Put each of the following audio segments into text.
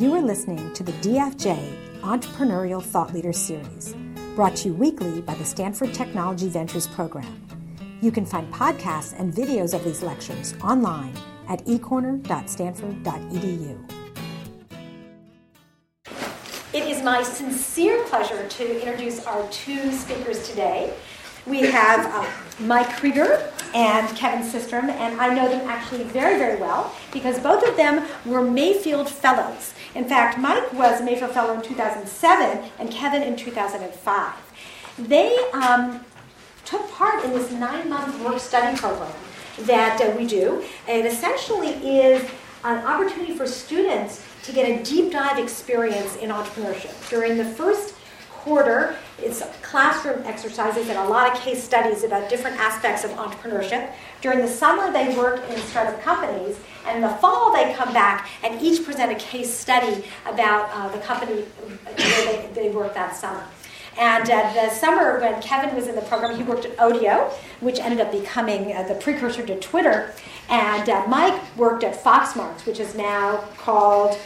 You are listening to the DFJ Entrepreneurial Thought Leader Series, brought to you weekly by the Stanford Technology Ventures Program. You can find podcasts and videos of these lectures online at ecorner.stanford.edu. It is my sincere pleasure to introduce our two speakers today. We have uh, Mike Krieger and Kevin Systrom, and I know them actually very, very well because both of them were Mayfield Fellows. In fact, Mike was a Mayfield Fellow in 2007 and Kevin in 2005. They um, took part in this nine month work study program that uh, we do. It essentially is an opportunity for students to get a deep dive experience in entrepreneurship. During the first quarter, it's classroom exercises and a lot of case studies about different aspects of entrepreneurship. During the summer, they work in startup companies, and in the fall, they come back and each present a case study about uh, the company where they, they worked that summer. And uh, the summer when Kevin was in the program, he worked at Odeo, which ended up becoming uh, the precursor to Twitter. And uh, Mike worked at Foxmarks, which is now called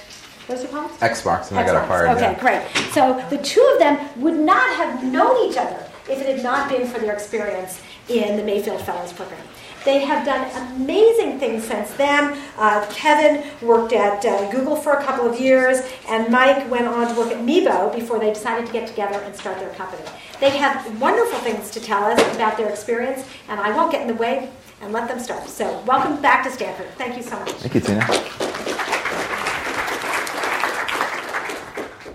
What's it called? Xmarks, and I got acquired. Okay, yeah. great. So the two of them would not have known each other if it had not been for their experience in the Mayfield Fellows Program. They have done amazing things since then. Uh, Kevin worked at uh, Google for a couple of years, and Mike went on to work at Meebo before they decided to get together and start their company. They have wonderful things to tell us about their experience, and I won't get in the way and let them start. So, welcome back to Stanford. Thank you so much. Thank you, Tina.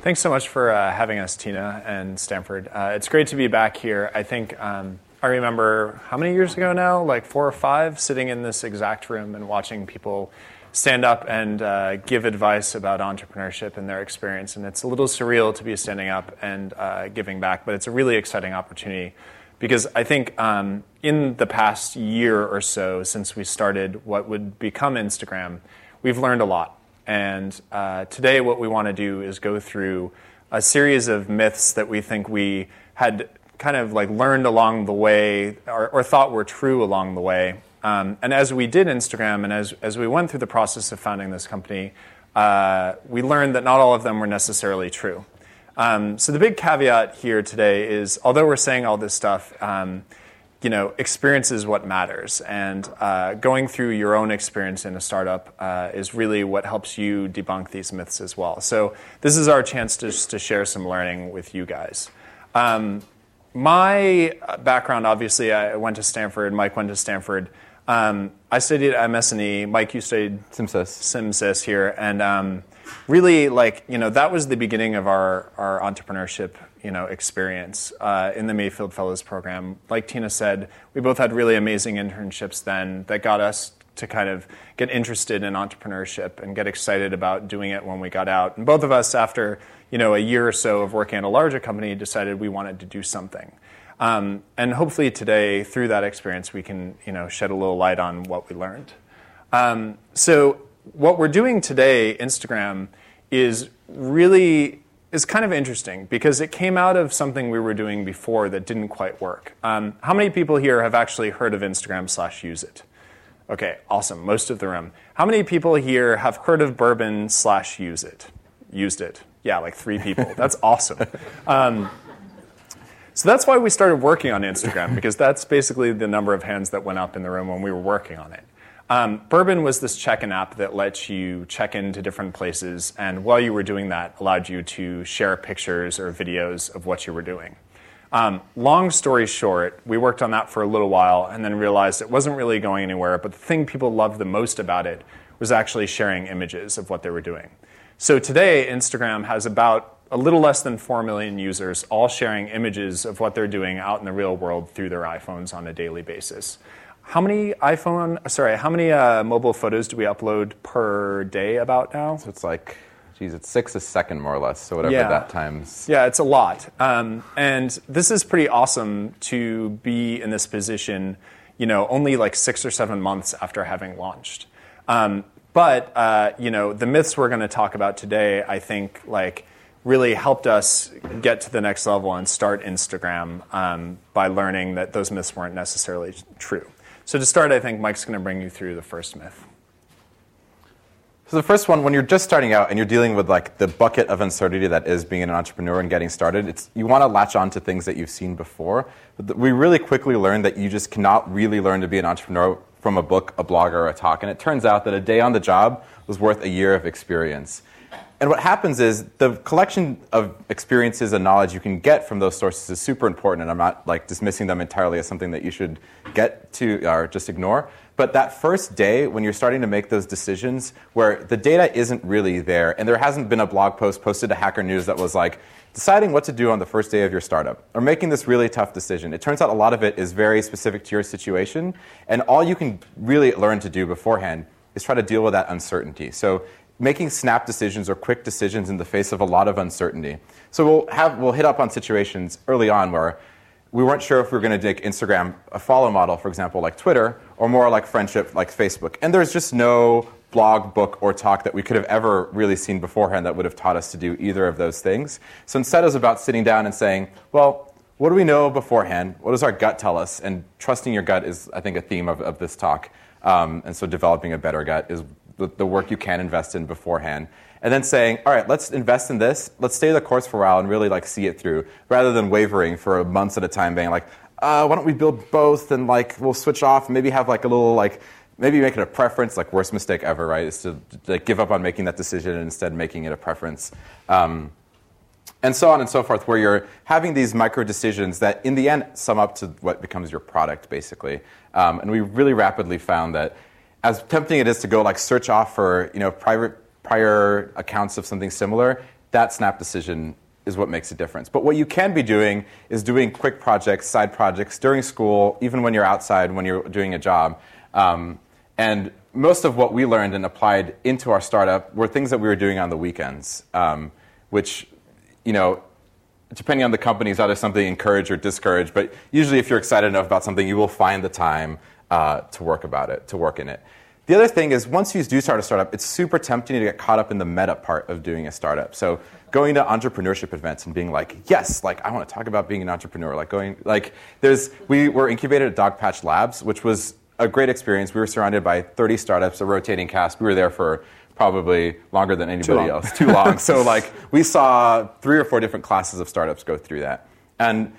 Thanks so much for uh, having us, Tina and Stanford. Uh, it's great to be back here. I think um, I remember how many years ago now, like four or five, sitting in this exact room and watching people stand up and uh, give advice about entrepreneurship and their experience. And it's a little surreal to be standing up and uh, giving back, but it's a really exciting opportunity because I think um, in the past year or so since we started what would become Instagram, we've learned a lot and uh, today, what we want to do is go through a series of myths that we think we had kind of like learned along the way or, or thought were true along the way. Um, and as we did Instagram and as, as we went through the process of founding this company, uh, we learned that not all of them were necessarily true. Um, so the big caveat here today is although we're saying all this stuff, um, you know, experience is what matters. And uh, going through your own experience in a startup uh, is really what helps you debunk these myths as well. So this is our chance to, to share some learning with you guys. Um, my background, obviously, I went to Stanford. Mike went to Stanford. Um, I studied at MS&E. Mike, you studied SymSys. SymSys here, and um, really, like you know, that was the beginning of our our entrepreneurship you know, experience uh, in the Mayfield Fellows Program. Like Tina said, we both had really amazing internships then that got us to kind of get interested in entrepreneurship and get excited about doing it when we got out. And both of us, after you know a year or so of working at a larger company, decided we wanted to do something. Um, and hopefully today, through that experience, we can you know shed a little light on what we learned. Um, so what we're doing today, Instagram, is really is kind of interesting because it came out of something we were doing before that didn't quite work. Um, how many people here have actually heard of Instagram slash use it? Okay, awesome. Most of the room. How many people here have heard of Burbn slash use it? Used it? Yeah, like three people. That's awesome. Um, so that's why we started working on Instagram because that's basically the number of hands that went up in the room when we were working on it. Um, Burbn was this check-in app that lets you check into different places, and while you were doing that, allowed you to share pictures or videos of what you were doing. Um, long story short, we worked on that for a little while and then realized it wasn't really going anywhere, but the thing people loved the most about it was actually sharing images of what they were doing. So today, Instagram has about a little less than 4 million users, all sharing images of what they're doing out in the real world through their iPhones on a daily basis. How many iPhone, sorry, how many uh, mobile photos do we upload per day about now? So it's like, geez, it's six a second more or less. So whatever Yeah. that times. Yeah, it's a lot. Um, and this is pretty awesome to be in this position, you know, only like six or seven months after having launched. Um, but, uh, you know, the myths we're going to talk about today, I think, like, really helped us get to the next level and start Instagram um, by learning that those myths weren't necessarily true. So to start, I think Mike's going to bring you through the first myth. So the first one, when you're just starting out and you're dealing with like the bucket of uncertainty that is being an entrepreneur and getting started, it's you want to latch on to things that you've seen before. But we really quickly learned that you just cannot really learn to be an entrepreneur from a book, a blog, or a talk. And it turns out that a day on the job was worth a year of experience. And what happens is the collection of experiences and knowledge you can get from those sources is super important, and I'm not like dismissing them entirely as something that you should get to or just ignore. But that first day when you're starting to make those decisions where the data isn't really there, and there hasn't been a blog post posted to Hacker News that was like, deciding what to do on the first day of your startup or making this really tough decision. It turns out a lot of it is very specific to your situation, and all you can really learn to do beforehand is try to deal with that uncertainty. So making snap decisions or quick decisions in the face of a lot of uncertainty. So we'll have we'll hit up on situations early on where we weren't sure if we were going to take Instagram a follow model, for example, like Twitter, or more like friendship, like Facebook. And there's just no blog, book, or talk that we could have ever really seen beforehand that would have taught us to do either of those things. So instead, it was about sitting down and saying, well, what do we know beforehand? What does our gut tell us? And trusting your gut is, I think, a theme of, of this talk. Um, and so developing a better gut is the, work you can invest in beforehand and then saying, all right, let's invest in this. Let's stay the course for a while and really like see it through, rather than wavering for months at a time, being like, uh, why don't we build both and like we'll switch off, and maybe have like a little like maybe make it a preference. Like worst mistake ever, right? Is to like give up on making that decision and instead making it a preference. Um, and so on and so forth, where you're having these micro decisions that, in the end, sum up to what becomes your product, basically. Um, and we really rapidly found that, as tempting it is to go like search off for you know private prior accounts of something similar, that snap decision is what makes a difference. But what you can be doing is doing quick projects, side projects during school, even when you're outside, when you're doing a job. Um, and most of what we learned and applied into our startup were things that we were doing on the weekends, um, which, you know, depending on the company, is either something encouraged or discouraged. But usually, if you're excited enough about something, you will find the time uh, to work about it, to work in it. The other thing is, once you do start a startup, it's super tempting to get caught up in the meta part of doing a startup. So going to entrepreneurship events and being like, yes, like I want to talk about being an entrepreneur. Like going, like there's, we were incubated at Dogpatch Labs, which was a great experience. We were surrounded by 30 startups, a rotating cast. We were there for probably longer than anybody Too else. Too long. so like we saw three or four different classes of startups go through that. And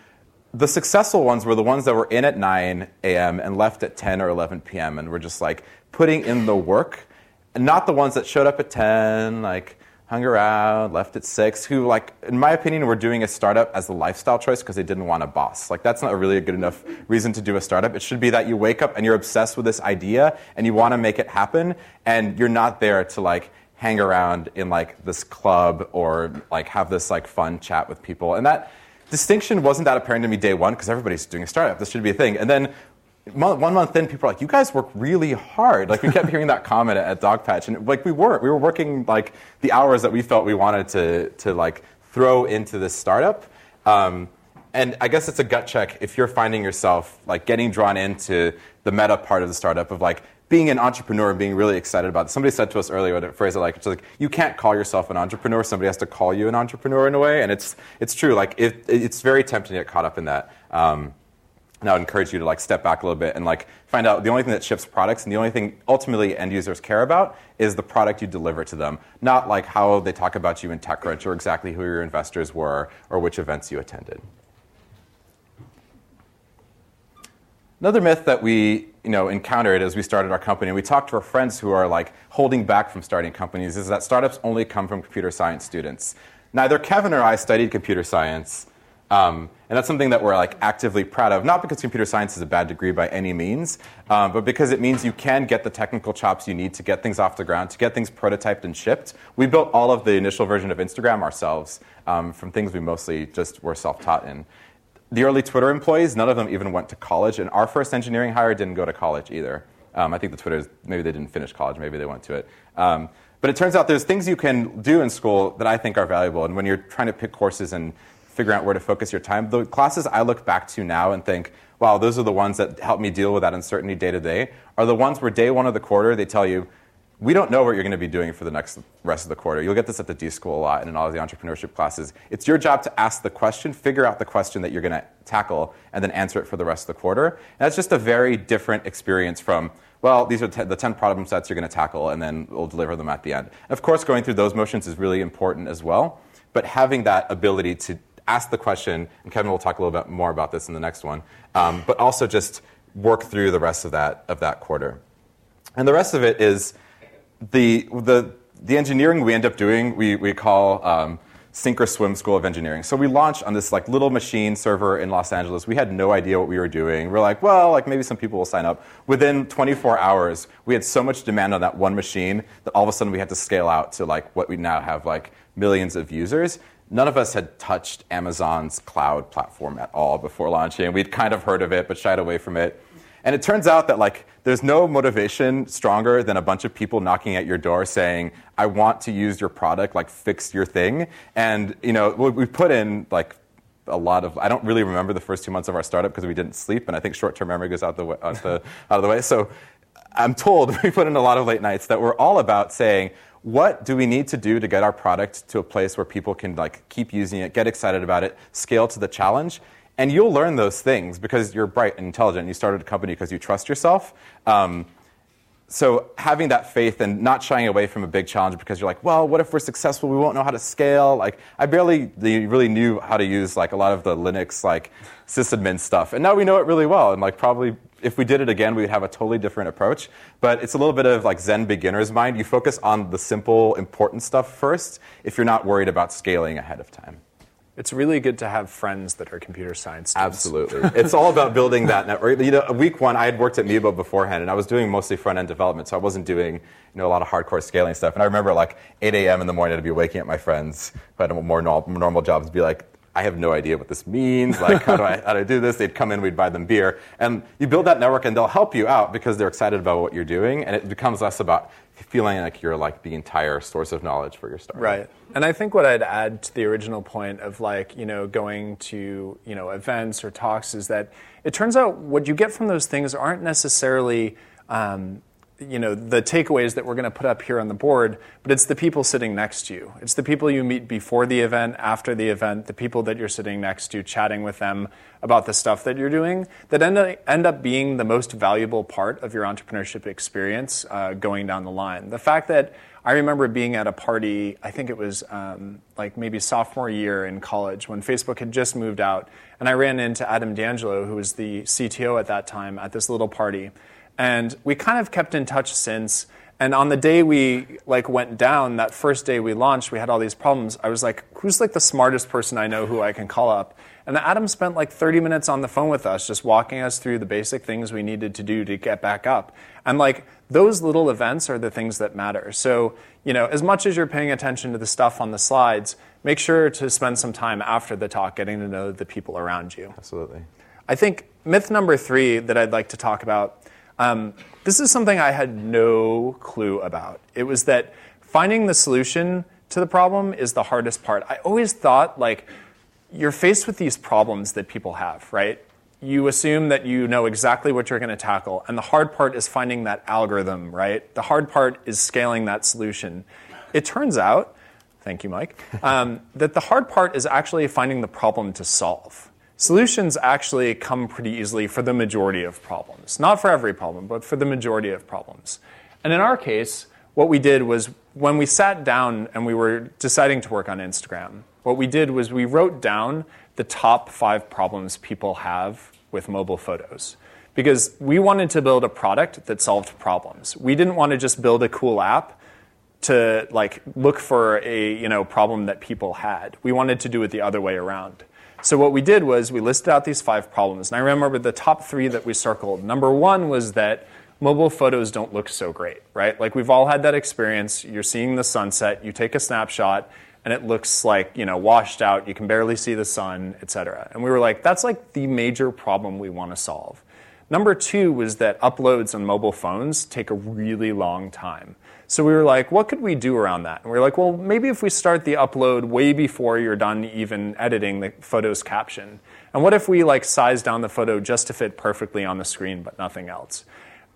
the successful ones were the ones that were in at 9 a.m. and left at 10 or 11 p.m. and were just like putting in the work, and not the ones that showed up at 10, like hung around, left at 6, who, like, in my opinion, were doing a startup as a lifestyle choice because they didn't want a boss. Like, that's not really a good enough reason to do a startup. It should be that you wake up and you're obsessed with this idea and you want to make it happen, and you're not there to, like, hang around in like this club or like have this like fun chat with people and that distinction wasn't that apparent to me day one because everybody's doing a startup this should be a thing and then one month in, people are like, "You guys work really hard." Like we kept hearing that comment at Dogpatch, and like we weren't. We were working like the hours that we felt we wanted to to like throw into this startup. Um, and I guess it's a gut check if you're finding yourself like getting drawn into the meta part of the startup of like being an entrepreneur and being really excited about it. Somebody said to us earlier, a phrase I like, it's like you can't call yourself an entrepreneur. Somebody has to call you an entrepreneur in a way, and it's it's true. Like it, it's very tempting to get caught up in that. Um, and I would encourage you to like step back a little bit and like find out the only thing that ships products and the only thing ultimately end users care about is the product you deliver to them, not like how they talk about you in TechCrunch or exactly who your investors were or which events you attended. Another myth that we you know, encountered as we started our company, and we talked to our friends who are like holding back from starting companies, is that startups only come from computer science students. Neither Kevin or I studied computer science, um, and that's something that we're like actively proud of, not because computer science is a bad degree by any means, um, but because it means you can get the technical chops you need to get things off the ground, to get things prototyped and shipped. We built all of the initial version of Instagram ourselves um, from things we mostly just were self-taught in. The early Twitter employees, none of them even went to college, and our first engineering hire didn't go to college either. Um, I think the Twitters, maybe they didn't finish college, maybe they went to it. Um, but it turns out there's things you can do in school that I think are valuable. And when you're trying to pick courses and figure out where to focus your time. The classes I look back to now and think, wow, those are the ones that help me deal with that uncertainty day to day, are the ones where day one of the quarter they tell you, we don't know what you're going to be doing for the next rest of the quarter. You'll get this at the D school a lot and in all of the entrepreneurship classes. It's your job to ask the question, figure out the question that you're going to tackle, and then answer it for the rest of the quarter. And that's just a very different experience from well, these are t- the 10 problem sets you're going to tackle, and then we'll deliver them at the end. Of course, going through those motions is really important as well, but having that ability to ask the question, and Kevin will talk a little bit more about this in the next one, um, but also just work through the rest of that, of that quarter. And the rest of it is the, the, the engineering we end up doing, we, we call um, Sink or Swim School of Engineering. So we launched on this like little machine server in Los Angeles. We had no idea what we were doing. We're like, well, like maybe some people will sign up. Within 24 hours, we had so much demand on that one machine that all of a sudden we had to scale out to like what we now have like millions of users. None of us had touched Amazon's cloud platform at all before launching. We'd kind of heard of it, but shied away from it. And it turns out that like there's no motivation stronger than a bunch of people knocking at your door saying, "I want to use your product, like fix your thing." And you know, we put in like a lot of. I don't really remember the first two months of our startup because we didn't sleep, and I think short-term memory goes out the, out the out of the way. So I'm told we put in a lot of late nights that we're all about saying, what do we need to do to get our product to a place where people can like keep using it, get excited about it, scale to the challenge? And you'll learn those things because you're bright and intelligent. You started a company because you trust yourself. Um, so having that faith and not shying away from a big challenge because you're like, well, what if we're successful? We won't know how to scale. Like I barely really knew how to use like a lot of the Linux like sysadmin stuff, and now we know it really well. And like probably if we did it again, we would have a totally different approach. But it's a little bit of like Zen beginner's mind. You focus on the simple, important stuff first if you're not worried about scaling ahead of time. It's really good to have friends that are computer science students. Absolutely. it's all about building that network. You know, week one, I had worked at Meebo beforehand, and I was doing mostly front end development, so I wasn't doing you know, a lot of hardcore scaling stuff. And I remember like 8 a.m. in the morning, I'd be waking up my friends who had more normal jobs, be like, I have no idea what this means. Like, how do, I, how do I do this? They'd come in, we'd buy them beer. And you build that network, and they'll help you out because they're excited about what you're doing. And it becomes less about feeling like you're like the entire source of knowledge for your startup. Right. And I think what I'd add to the original point of like, you know, going to, you know, events or talks is that it turns out what you get from those things aren't necessarily um, you know the takeaways that we're going to put up here on the board but it's the people sitting next to you. It's the people you meet before the event after the event the people that you're sitting next to chatting with them about the stuff that you're doing that end up, end up being the most valuable part of your entrepreneurship experience uh, going down the line. The fact that i remember being at a party i think it was um, like maybe sophomore year in college when facebook had just moved out and i ran into adam d'angelo who was the cto at that time at this little party and we kind of kept in touch since. And on the day we like went down, that first day we launched, we had all these problems. I was like, who's like the smartest person I know who I can call up? And Adam spent like 30 minutes on the phone with us, just walking us through the basic things we needed to do to get back up. And like those little events are the things that matter. So, you know, as much as you're paying attention to the stuff on the slides, make sure to spend some time after the talk getting to know the people around you. Absolutely. I think myth number three that I'd like to talk about um, this is something I had no clue about. It was that finding the solution to the problem is the hardest part. I always thought like you're faced with these problems that people have, right? You assume that you know exactly what you're going to tackle, and the hard part is finding that algorithm, right? The hard part is scaling that solution. It turns out, thank you, Mike, um, that the hard part is actually finding the problem to solve. Solutions actually come pretty easily for the majority of problems. Not for every problem, but for the majority of problems. And in our case, what we did was when we sat down and we were deciding to work on Instagram, what we did was we wrote down the top five problems people have with mobile photos. Because we wanted to build a product that solved problems. We didn't want to just build a cool app to like look for a you know problem that people had. We wanted to do it the other way around. So what we did was we listed out these five problems. And I remember the top three that we circled. Number one was that mobile photos don't look so great, right? Like we've all had that experience. You're seeing the sunset, you take a snapshot, and it looks like, you know, washed out, you can barely see the sun, et cetera. And we were like, that's like the major problem we want to solve. Number two was that uploads on mobile phones take a really long time. So we were like, what could we do around that? And we were like, well, maybe if we start the upload way before you're done even editing the photo's caption. And what if we like size down the photo just to fit perfectly on the screen, but nothing else?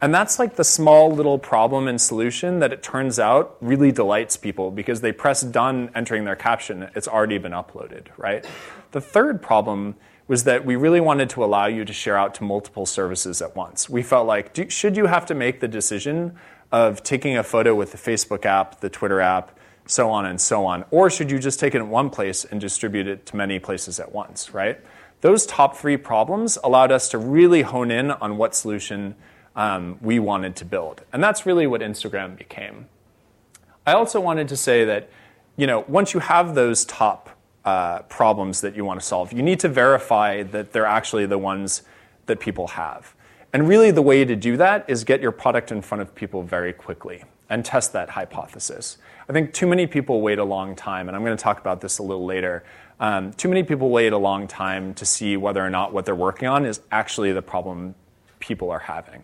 And that's like the small little problem and solution that it turns out really delights people because they press done entering their caption, it's already been uploaded, right? The third problem was that we really wanted to allow you to share out to multiple services at once. We felt like, do, should you have to make the decision of taking a photo with the Facebook app, the Twitter app, so on and so on, or should you just take it in one place and distribute it to many places at once, right? Those top three problems allowed us to really hone in on what solution um, we wanted to build. And that's really what Instagram became. I also wanted to say that, you know, once you have those top uh, problems that you want to solve. You need to verify that they're actually the ones that people have. And really, the way to do that is get your product in front of people very quickly and test that hypothesis. I think too many people wait a long time, and I'm going to talk about this a little later. Um, too many people wait a long time to see whether or not what they're working on is actually the problem people are having.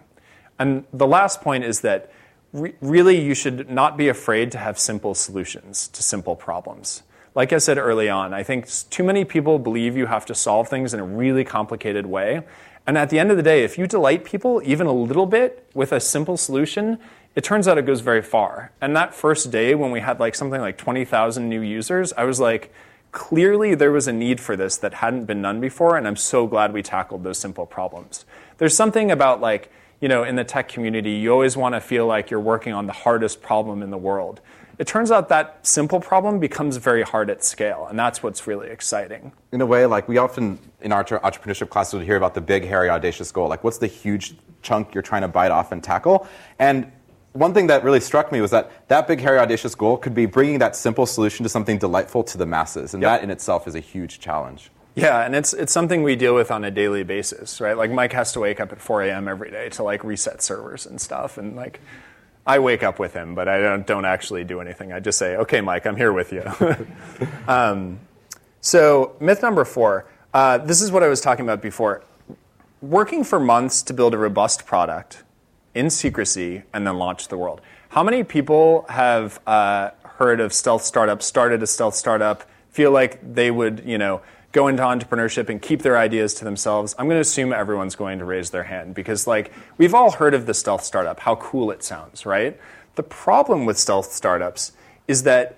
And the last point is that re- really you should not be afraid to have simple solutions to simple problems like I said early on, I think too many people believe you have to solve things in a really complicated way. And at the end of the day, if you delight people even a little bit with a simple solution, it turns out it goes very far. And that first day when we had like something like 20,000 new users, I was like, clearly there was a need for this that hadn't been done before, and I'm so glad we tackled those simple problems. There's something about like, you know, in the tech community, you always want to feel like you're working on the hardest problem in the world it turns out that simple problem becomes very hard at scale, and that's what's really exciting. In a way, like we often in our entrepreneurship classes would hear about the big, hairy, audacious goal. Like, what's the huge chunk you're trying to bite off and tackle? And one thing that really struck me was that that big, hairy, audacious goal could be bringing that simple solution to something delightful to the masses, and yep. that in itself is a huge challenge. Yeah, and it's it's something we deal with on a daily basis, right? Like Mike has to wake up at 4 a.m. every day to like reset servers and stuff, and like I wake up with him, but I don't, don't actually do anything. I just say, okay, Mike, I'm here with you. um, so, myth number four uh, this is what I was talking about before. Working for months to build a robust product in secrecy and then launch the world. How many people have uh, heard of stealth startups, started a stealth startup, feel like they would, you know, go into entrepreneurship and keep their ideas to themselves, I'm going to assume everyone's going to raise their hand because, like, we've all heard of the stealth startup, how cool it sounds, right? The problem with stealth startups is that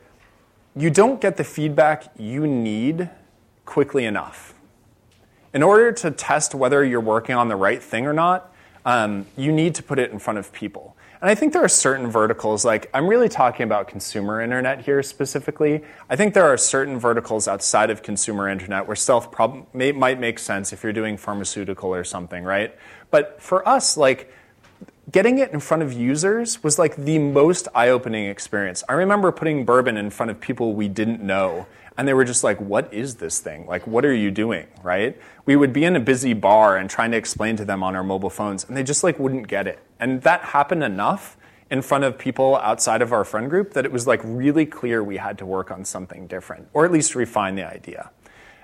you don't get the feedback you need quickly enough. In order to test whether you're working on the right thing or not, um, you need to put it in front of people. And I think there are certain verticals, like I'm really talking about consumer internet here specifically. I think there are certain verticals outside of consumer internet where stealth prob- may, might make sense if you're doing pharmaceutical or something, right? But for us, like, getting it in front of users was like the most eye-opening experience. I remember putting Burbn in front of people we didn't know and they were just like, what is this thing? Like, what are you doing, right? We would be in a busy bar and trying to explain to them on our mobile phones, and they just like wouldn't get it. And that happened enough in front of people outside of our friend group that it was like really clear we had to work on something different, or at least refine the idea.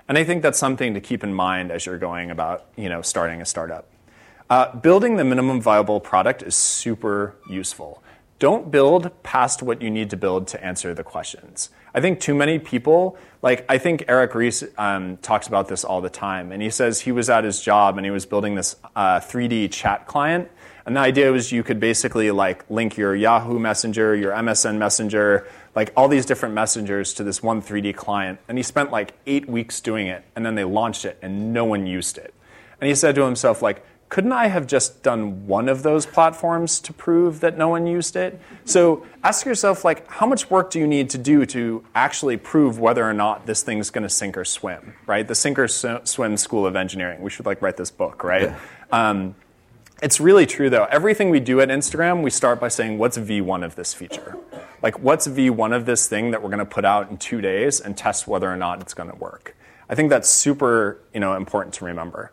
And I think that's something to keep in mind as you're going about, you know, starting a startup. Uh, building the minimum viable product is super useful. Don't build past what you need to build to answer the questions. I think too many people, like I think Eric Ries um, talks about this all the time, and he says he was at his job and he was building this uh, 3D chat client, and the idea was you could basically like link your Yahoo Messenger, your MSN Messenger, like all these different messengers to this one 3D client, and he spent like eight weeks doing it, and then they launched it, and no one used it, and he said to himself like couldn't I have just done one of those platforms to prove that no one used it? So ask yourself, like, how much work do you need to do to actually prove whether or not this thing's going to sink or swim, right? The Sink or Swim School of Engineering. We should like write this book, right? Yeah. Um, it's really true though. Everything we do at Instagram, we start by saying, what's V1 of this feature? Like, what's V1 of this thing that we're going to put out in two days and test whether or not it's going to work? I think that's super, you know, important to remember.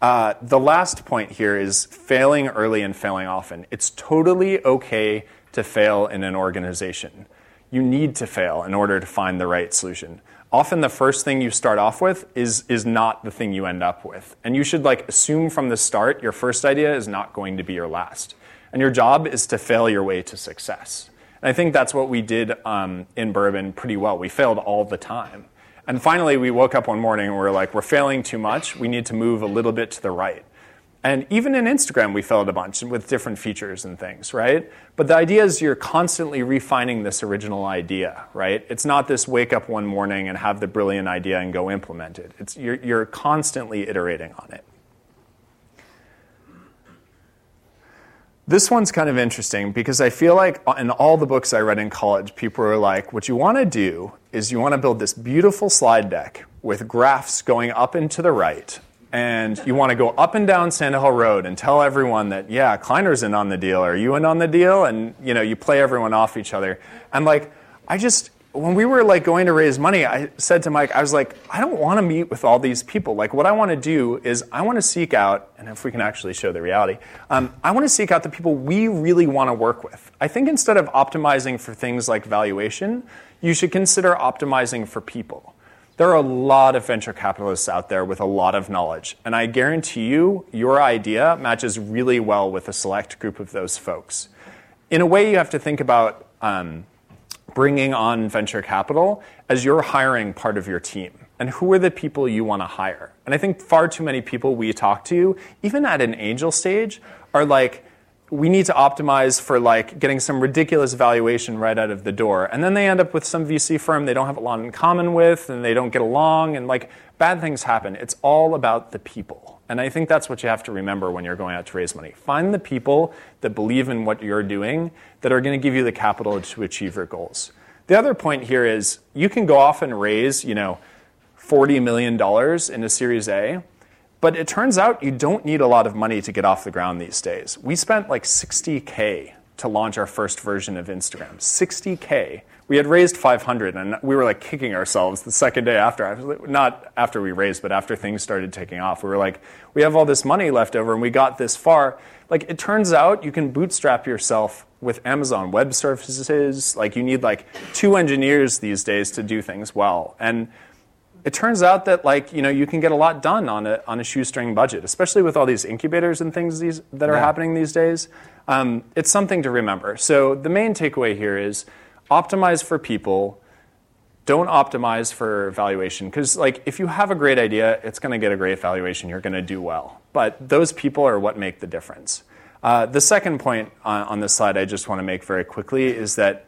Uh, the last point here is failing early and failing often. It's totally okay to fail in an organization. You need to fail in order to find the right solution. Often the first thing you start off with is, is not the thing you end up with. And you should like assume from the start your first idea is not going to be your last. And your job is to fail your way to success. And I think that's what we did um, in Burbn pretty well. We failed all the time. And finally, we woke up one morning and we are like, we're failing too much. We need to move a little bit to the right. And even in Instagram, we failed a bunch with different features and things, right? But the idea is you're constantly refining this original idea, right? It's not this wake up one morning and have the brilliant idea and go implement it. It's, you're, you're constantly iterating on it. This one's kind of interesting because I feel like in all the books I read in college, people were like, what you want to do is you want to build this beautiful slide deck with graphs going up and to the right and you want to go up and down Sand Hill Road and tell everyone that, yeah, Kleiner's in on the deal. Are you in on the deal? And you know, you play everyone off each other. And like, I just when we were like going to raise money, I said to Mike, I was like, I don't want to meet with all these people. Like, what I want to do is I want to seek out, and if we can actually show the reality, um, I want to seek out the people we really want to work with. I think instead of optimizing for things like valuation, you should consider optimizing for people. There are a lot of venture capitalists out there with a lot of knowledge, and I guarantee you, your idea matches really well with a select group of those folks. In a way, you have to think about um, bringing on venture capital as you're hiring part of your team. And who are the people you want to hire? And I think far too many people we talk to, even at an angel stage, are like, we need to optimize for like getting some ridiculous valuation right out of the door. And then they end up with some VC firm they don't have a lot in common with and they don't get along and like bad things happen. It's all about the people. And I think that's what you have to remember when you're going out to raise money. Find the people that believe in what you're doing that are going to give you the capital to achieve your goals. The other point here is you can go off and raise, you know, $40 million in a Series A but it turns out you don't need a lot of money to get off the ground these days. We spent like 60K to launch our first version of Instagram. 60K. We had raised 500 and we were like kicking ourselves the second day after. Not after we raised, but after things started taking off. We were like, we have all this money left over and we got this far. Like it turns out you can bootstrap yourself with Amazon Web Services. Like you need like two engineers these days to do things well. And it turns out that like you know you can get a lot done on a on a shoestring budget, especially with all these incubators and things these, that are yeah. happening these days. Um, it's something to remember. So the main takeaway here is optimize for people. Don't optimize for valuation because like if you have a great idea, it's going to get a great valuation. You're going to do well, but those people are what make the difference. Uh, the second point on, on this slide I just want to make very quickly is that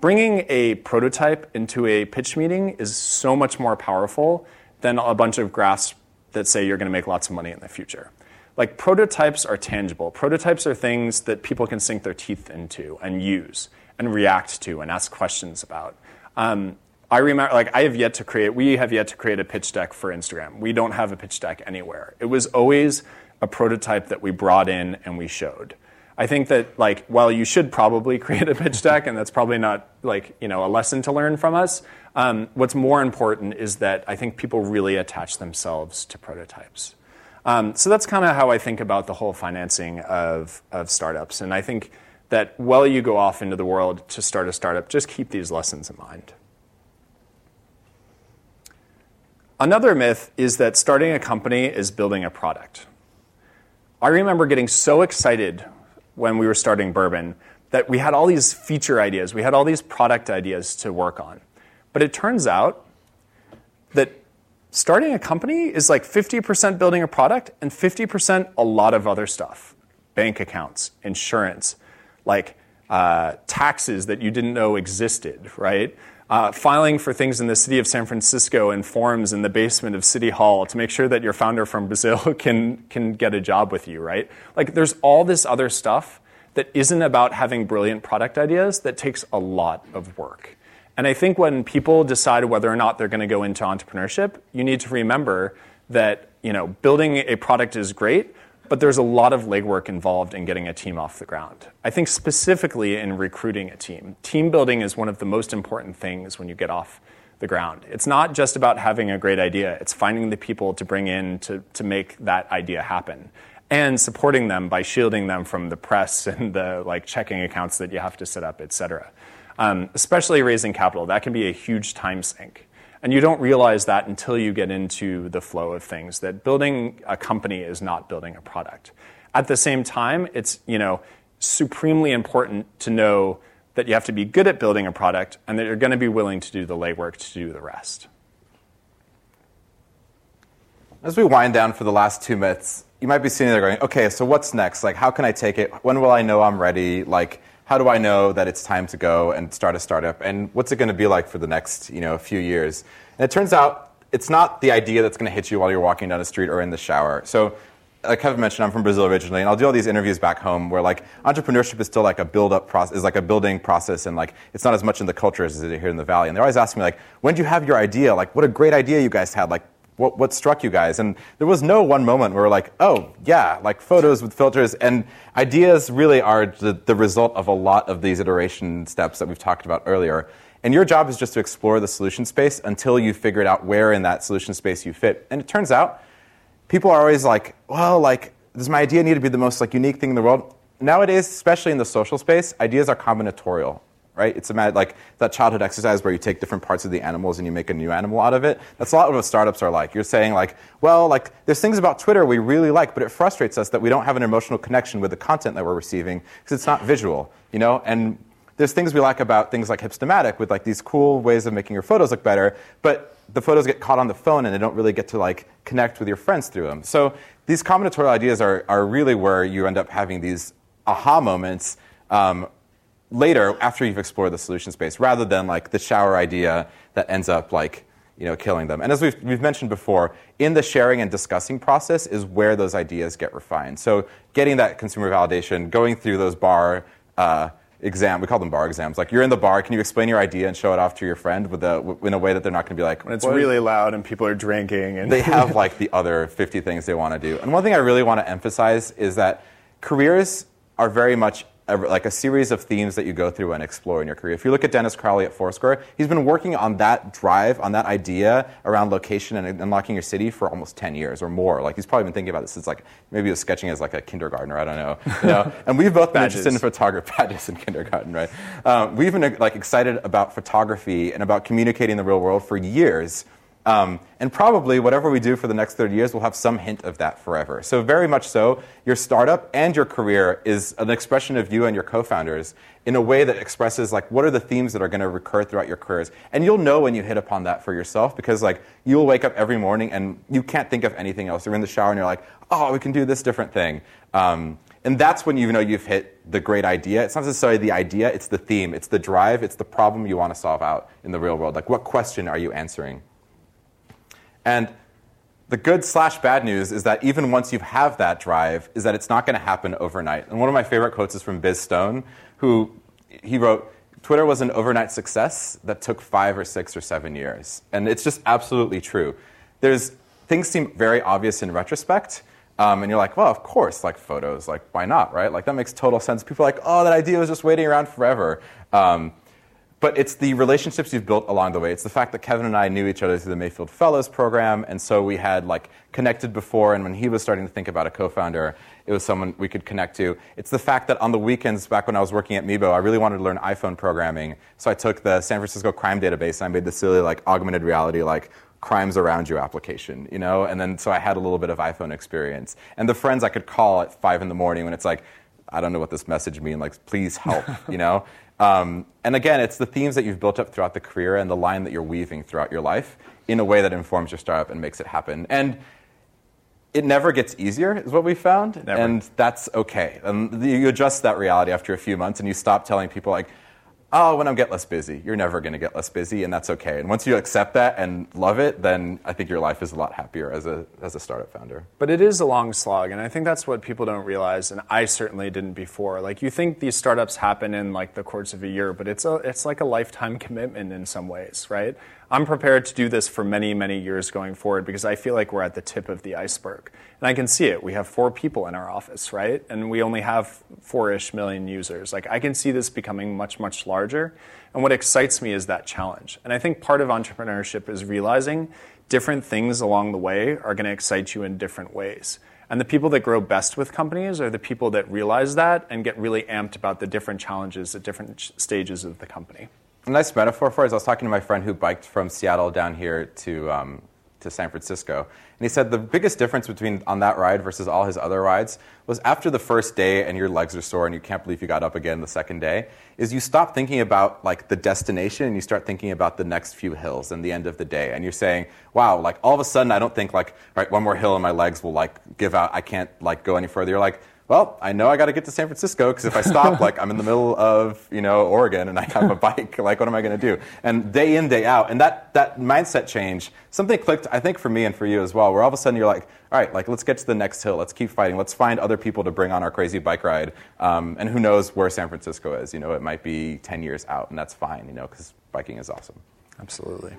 Bringing a prototype into a pitch meeting is so much more powerful than a bunch of graphs that say you're going to make lots of money in the future. Like prototypes are tangible. Prototypes are things that people can sink their teeth into and use and react to and ask questions about. Um, I remember, like, I have yet to create, we have yet to create a pitch deck for Instagram. We don't have a pitch deck anywhere. It was always a prototype that we brought in and we showed. I think that like while you should probably create a pitch deck, and that's probably not like you know a lesson to learn from us. Um, what's more important is that I think people really attach themselves to prototypes. Um, so that's kind of how I think about the whole financing of, of startups. And I think that while you go off into the world to start a startup, just keep these lessons in mind. Another myth is that starting a company is building a product. I remember getting so excited when we were starting Burbn that we had all these feature ideas, we had all these product ideas to work on. But it turns out that starting a company is like 50% building a product and 50% a lot of other stuff bank accounts, insurance, like uh, taxes that you didn't know existed, right? Uh, filing for things in the city of San Francisco and forms in the basement of City Hall to make sure that your founder from Brazil can, can get a job with you, right? Like there's all this other stuff that isn't about having brilliant product ideas that takes a lot of work. And I think when people decide whether or not they're going to go into entrepreneurship, you need to remember that you know, building a product is great, but there's a lot of legwork involved in getting a team off the ground. I think specifically in recruiting a team, team building is one of the most important things when you get off the ground. It's not just about having a great idea, it's finding the people to bring in to, to make that idea happen and supporting them by shielding them from the press and the like checking accounts that you have to set up, et cetera. Um, especially raising capital, that can be a huge time sink. And you don't realize that until you get into the flow of things, that building a company is not building a product. At the same time, it's you know, supremely important to know that you have to be good at building a product and that you're going to be willing to do the legwork to do the rest. As we wind down for the last two myths, you might be sitting there going, okay, so what's next? Like, how can I take it? When will I know I'm ready? Like, how do I know that it's time to go and start a startup? And what's it going to be like for the next, you know, few years? And it turns out it's not the idea that's going to hit you while you're walking down the street or in the shower. So like Kevin mentioned, I'm from Brazil originally, and I'll do all these interviews back home where like entrepreneurship is still like a build up process, is like a building process, and like it's not as much in the culture as it is here in the valley. And they're always asking me like, when do you have your idea? Like, what a great idea you guys had. Like, what, what struck you guys? And there was no one moment where we're like, oh yeah, like photos with filters and ideas really are the, the result of a lot of these iteration steps that we've talked about earlier. And your job is just to explore the solution space until you figured out where in that solution space you fit. And it turns out people are always like, well, like, does my idea need to be the most like unique thing in the world? Nowadays, especially in the social space, ideas are combinatorial, right? It's a matter like that childhood exercise where you take different parts of the animals and you make a new animal out of it. That's a lot of what startups are like. You're saying like, well, like there's things about Twitter we really like, but it frustrates us that we don't have an emotional connection with the content that we're receiving because it's not visual, you know? And there's things we like about things like Hipstamatic with like these cool ways of making your photos look better, but the photos get caught on the phone and they don't really get to like connect with your friends through them. So these combinatorial ideas are, are really where you end up having these aha moments um, later after you've explored the solution space, rather than like the shower idea that ends up like you know killing them. And as we've, we've mentioned before, in the sharing and discussing process is where those ideas get refined. So getting that consumer validation, going through those bar uh, exam. We call them bar exams. Like you're in the bar, can you explain your idea and show it off to your friend with a, in a way that they're not going to be like. When it's really loud and people are drinking and they have like the other 50 things they want to do. And one thing I really want to emphasize is that careers are very much a, like a series of themes that you go through and explore in your career. If you look at Dennis Crowley at Foursquare, he's been working on that drive, on that idea around location and unlocking your city for almost 10 years or more. Like he's probably been thinking about this since like maybe he was sketching as like a kindergartner. I don't know. You know? and we've both been interested in photography, badges in kindergarten, right? Um, we've been like excited about photography and about communicating the real world for years. Um, and probably whatever we do for the next 30 years will have some hint of that forever. So, very much so, your startup and your career is an expression of you and your co founders in a way that expresses, like, what are the themes that are going to recur throughout your careers. And you'll know when you hit upon that for yourself because, like, you'll wake up every morning and you can't think of anything else. You're in the shower and you're like, oh, we can do this different thing. Um, and that's when you know you've hit the great idea. It's not necessarily the idea, it's the theme, it's the drive, it's the problem you want to solve out in the real world. Like, what question are you answering? And the good slash bad news is that even once you have that drive, is that it's not going to happen overnight. And one of my favorite quotes is from Biz Stone, who he wrote, Twitter was an overnight success that took five or six or seven years. And it's just absolutely true. There's things seem very obvious in retrospect. Um, and you're like, well, of course, like photos, like why not, right? Like that makes total sense. People are like, oh, that idea was just waiting around forever. Um, but it's the relationships you've built along the way. It's the fact that Kevin and I knew each other through the Mayfield Fellows program, and so we had like connected before. And when he was starting to think about a co-founder, it was someone we could connect to. It's the fact that on the weekends, back when I was working at Meebo, I really wanted to learn iPhone programming. So I took the San Francisco crime database and I made the silly like augmented reality like crimes around you application, you know. And then so I had a little bit of iPhone experience. And the friends I could call at five in the morning when it's like. I don't know what this message means. Like, please help, you know? Um, and again, it's the themes that you've built up throughout the career and the line that you're weaving throughout your life in a way that informs your startup and makes it happen. And it never gets easier, is what we found. Never. And that's okay. And you adjust that reality after a few months and you stop telling people, like, oh, when I get less busy. You're never going to get less busy, and that's okay. And once you accept that and love it, then I think your life is a lot happier as a, as a startup founder. But it is a long slog, and I think that's what people don't realize, and I certainly didn't before. Like, you think these startups happen in like the course of a year, but it's, a, it's like a lifetime commitment in some ways, right? I'm prepared to do this for many, many years going forward because I feel like we're at the tip of the iceberg. And I can see it. We have four people in our office, right? And we only have four ish million users. Like, I can see this becoming much, much larger. And what excites me is that challenge. And I think part of entrepreneurship is realizing different things along the way are going to excite you in different ways. And the people that grow best with companies are the people that realize that and get really amped about the different challenges at different stages of the company a nice metaphor for it is I was talking to my friend who biked from Seattle down here to, um, to San Francisco. And he said the biggest difference between on that ride versus all his other rides was after the first day and your legs are sore and you can't believe you got up again the second day, is you stop thinking about like the destination and you start thinking about the next few hills and the end of the day. And you're saying, wow, like all of a sudden I don't think like, right, one more hill and my legs will like give out, I can't like go any further. You're like, well, I know I got to get to San Francisco because if I stop, like I'm in the middle of you know Oregon and I have a bike, like what am I going to do? And day in day out, and that that mindset change, something clicked. I think for me and for you as well, where all of a sudden you're like, all right, like let's get to the next hill, let's keep fighting, let's find other people to bring on our crazy bike ride, um, and who knows where San Francisco is? You know, it might be 10 years out, and that's fine, you know, because biking is awesome. Absolutely.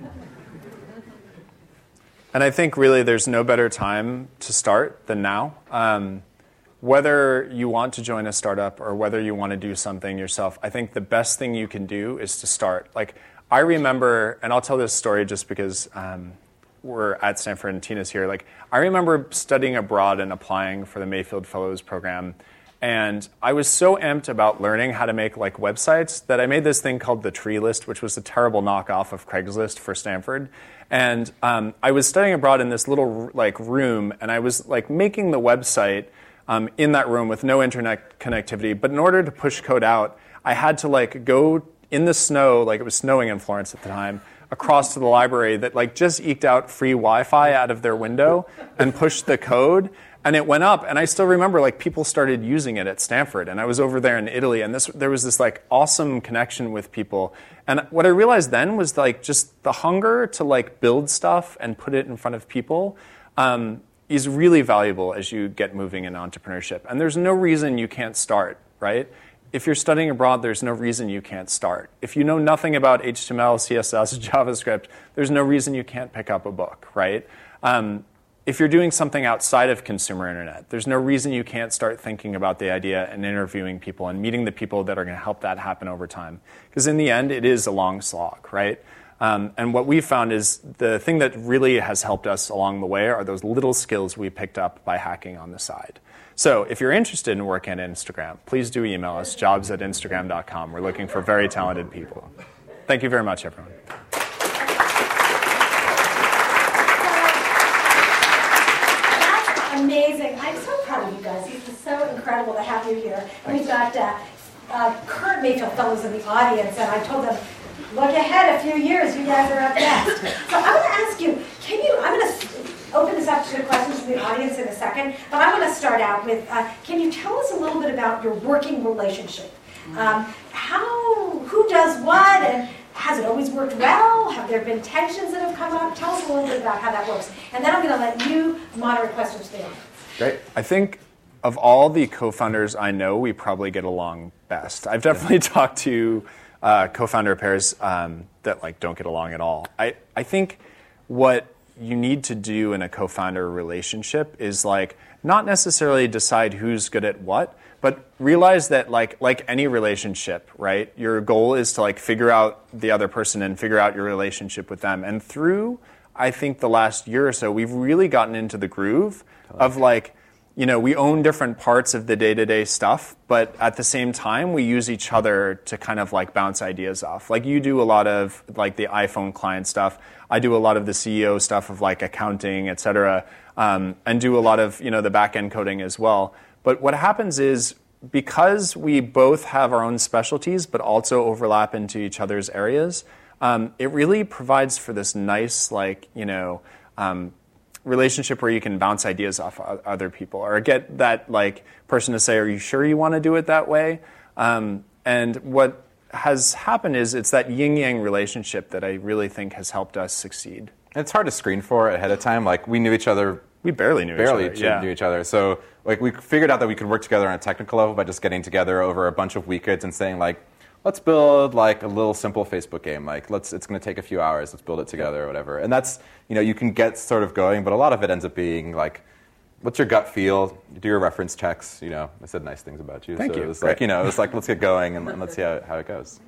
And I think really there's no better time to start than now. Um, whether you want to join a startup or whether you want to do something yourself, I think the best thing you can do is to start. Like, I remember, and I'll tell this story just because um, we're at Stanford and Tina's here. Like, I remember studying abroad and applying for the Mayfield Fellows program. And I was so amped about learning how to make like websites that I made this thing called the Tree List, which was a terrible knockoff of Craigslist for Stanford. And um, I was studying abroad in this little like room, and I was like making the website um, in that room with no internet connectivity. But in order to push code out, I had to like go in the snow, like it was snowing in Florence at the time, across to the library that like just eked out free Wi-Fi out of their window and pushed the code. And it went up, and I still remember like people started using it at Stanford, and I was over there in Italy, and this there was this like awesome connection with people. And what I realized then was like just the hunger to like build stuff and put it in front of people. Um, is really valuable as you get moving in entrepreneurship. And there's no reason you can't start, right? If you're studying abroad, there's no reason you can't start. If you know nothing about HTML, CSS, JavaScript, there's no reason you can't pick up a book, right? Um, if you're doing something outside of consumer internet, there's no reason you can't start thinking about the idea and interviewing people and meeting the people that are going to help that happen over time. Because in the end, it is a long slog, right? Um, and what we've found is the thing that really has helped us along the way are those little skills we picked up by hacking on the side. So if you're interested in working at Instagram, please do email us, jobs at instagram.com. We're looking for very talented people. Thank you very much, everyone. That's amazing. I'm so proud of you guys. It's so incredible to have you here. And we've got uh, uh, current Mayfield Fellows in the audience, and I told them look ahead a few years, you guys are up next. So I'm going to ask you, can you, I'm going to open this up to questions from the audience in a second, but I'm going to start out with, uh, can you tell us a little bit about your working relationship? Um, how, who does what, and has it always worked well? Have there been tensions that have come up? Tell us a little bit about how that works. And then I'm going to let you moderate questions for the audience. Great. I think of all the co-founders I know, we probably get along best. I've definitely talked to uh, co-founder pairs um, that like don't get along at all. I, I think what you need to do in a co-founder relationship is like not necessarily decide who's good at what, but realize that like like any relationship, right? Your goal is to like figure out the other person and figure out your relationship with them. And through I think the last year or so, we've really gotten into the groove of like you know, we own different parts of the day to day stuff, but at the same time, we use each other to kind of like bounce ideas off. Like you do a lot of like the iPhone client stuff. I do a lot of the CEO stuff of like accounting, et cetera, um, and do a lot of, you know, the back end coding as well. But what happens is because we both have our own specialties, but also overlap into each other's areas, um, it really provides for this nice, like, you know, um, relationship where you can bounce ideas off other people or get that like person to say, "Are you sure you want to do it that way?" Um, and what has happened is it's that yin yang relationship that I really think has helped us succeed. It's hard to screen for ahead of time. Like we knew each other. We barely knew barely each other. Yeah. knew each other. So like we figured out that we could work together on a technical level by just getting together over a bunch of weekends and saying like, let's build like a little simple Facebook game. Like let's it's going to take a few hours. Let's build it together or whatever. And that's you know you can get sort of going, but a lot of it ends up being like. What's your gut feel? Do your reference checks. You know, I said nice things about you. Thank so you. It's like you know, it's like let's get going and, and let's see how, how it goes.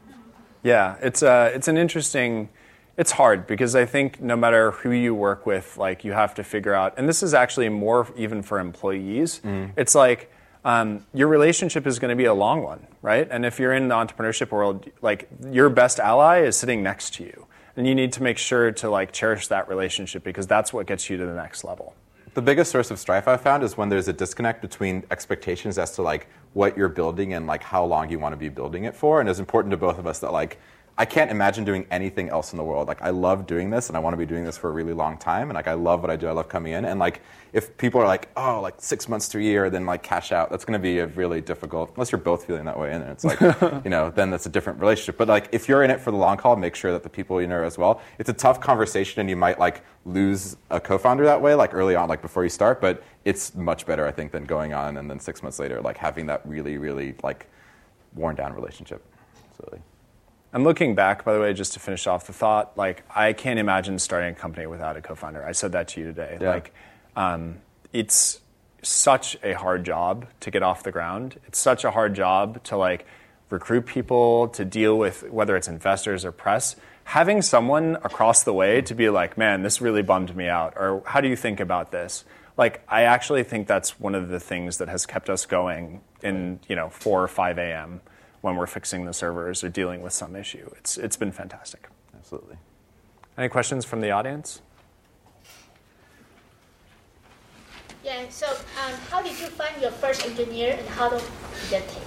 Yeah, it's uh, it's an interesting. It's hard because I think no matter who you work with, like you have to figure out, and this is actually more even for employees. Mm. It's like um, your relationship is going to be a long one, right? And if you're in the entrepreneurship world, like your best ally is sitting next to you. and you need to make sure to like cherish that relationship because that's what gets you to the next level. The biggest source of strife I've found is when there's a disconnect between expectations as to like what you're building and like how long you want to be building it for. And it's important to both of us that like I can't imagine doing anything else in the world. Like I love doing this and I want to be doing this for a really long time. And like I love what I do. I love coming in. And like if people are like, oh, like six months to a year, then like cash out, that's going to be a really difficult. Unless you're both feeling that way, and it's like, you know, then that's a different relationship. But like if you're in it for the long haul, make sure that the people you know as well. It's a tough conversation, and you might like lose a co-founder that way, like early on, like before you start. But it's much better, I think, than going on and then six months later, like having that really, really like worn down relationship. Absolutely. And looking back, by the way, just to finish off the thought, like I can't imagine starting a company without a co-founder. I said that to you today. Yeah. Like, um, it's such a hard job to get off the ground. It's such a hard job to like recruit people, to deal with whether it's investors or press. Having someone across the way to be like, man, this really bummed me out, or how do you think about this? Like, I actually think that's one of the things that has kept us going in, you know, 4 or 5 a.m when we're fixing the servers or dealing with some issue. It's, it's been fantastic. Absolutely. Any questions from the audience? Yeah, so um, how did you find your first engineer and how long did that take?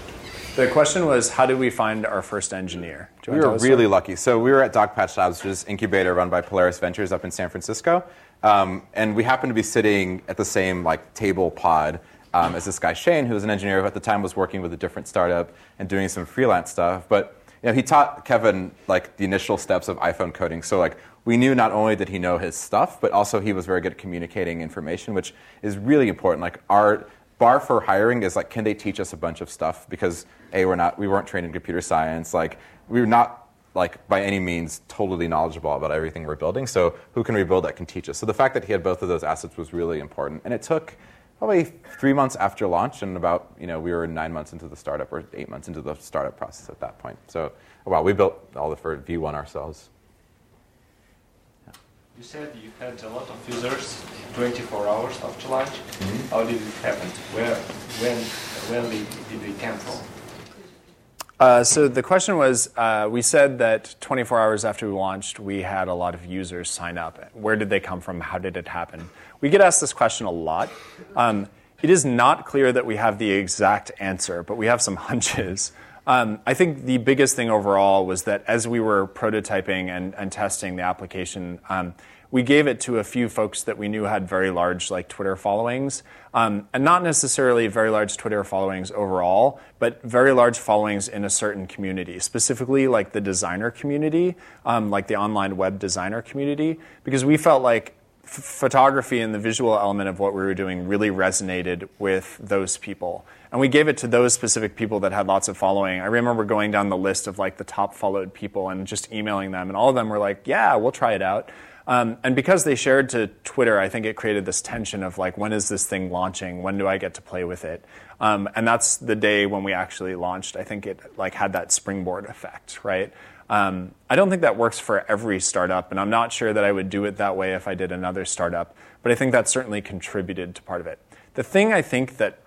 The question was, how did we find our first engineer? We were really lucky. So we were at Dogpatch Labs, which is incubator run by Polaris Ventures up in San Francisco, um, and we happened to be sitting at the same like table pod um, as this guy Shane, who was an engineer who at the time was working with a different startup and doing some freelance stuff. But you know, he taught Kevin like the initial steps of iPhone coding. So like we knew not only did he know his stuff, but also he was very good at communicating information, which is really important. Like our bar for hiring is like, can they teach us a bunch of stuff? Because a we're not we weren't trained in computer science. Like we were not like by any means totally knowledgeable about everything we're building. So who can we build that can teach us? So the fact that he had both of those assets was really important, and it took probably three months after launch, and about you know we were nine months into the startup or eight months into the startup process at that point. So, wow, we built all the for V1 ourselves. Yeah. You said you had a lot of users 24 hours after launch. Mm-hmm. How did it happen? Where, when, when did, did they come from? Uh, so the question was, uh, we said that 24 hours after we launched, we had a lot of users sign up. Where did they come from? How did it happen? We get asked this question a lot. Um, it is not clear that we have the exact answer, but we have some hunches. Um, I think the biggest thing overall was that as we were prototyping and, and testing the application, um, we gave it to a few folks that we knew had very large like Twitter followings, um, and not necessarily very large Twitter followings overall, but very large followings in a certain community, specifically like the designer community, um, like the online web designer community, because we felt like photography and the visual element of what we were doing really resonated with those people. And we gave it to those specific people that had lots of following. I remember going down the list of like the top followed people and just emailing them, and all of them were like, "Yeah, we'll try it out." Um, and because they shared to Twitter, I think it created this tension of like, when is this thing launching? When do I get to play with it? Um, and that's the day when we actually launched. I think it like had that springboard effect, right? Um, I don't think that works for every startup, and I'm not sure that I would do it that way if I did another startup. But I think that certainly contributed to part of it. The thing I think that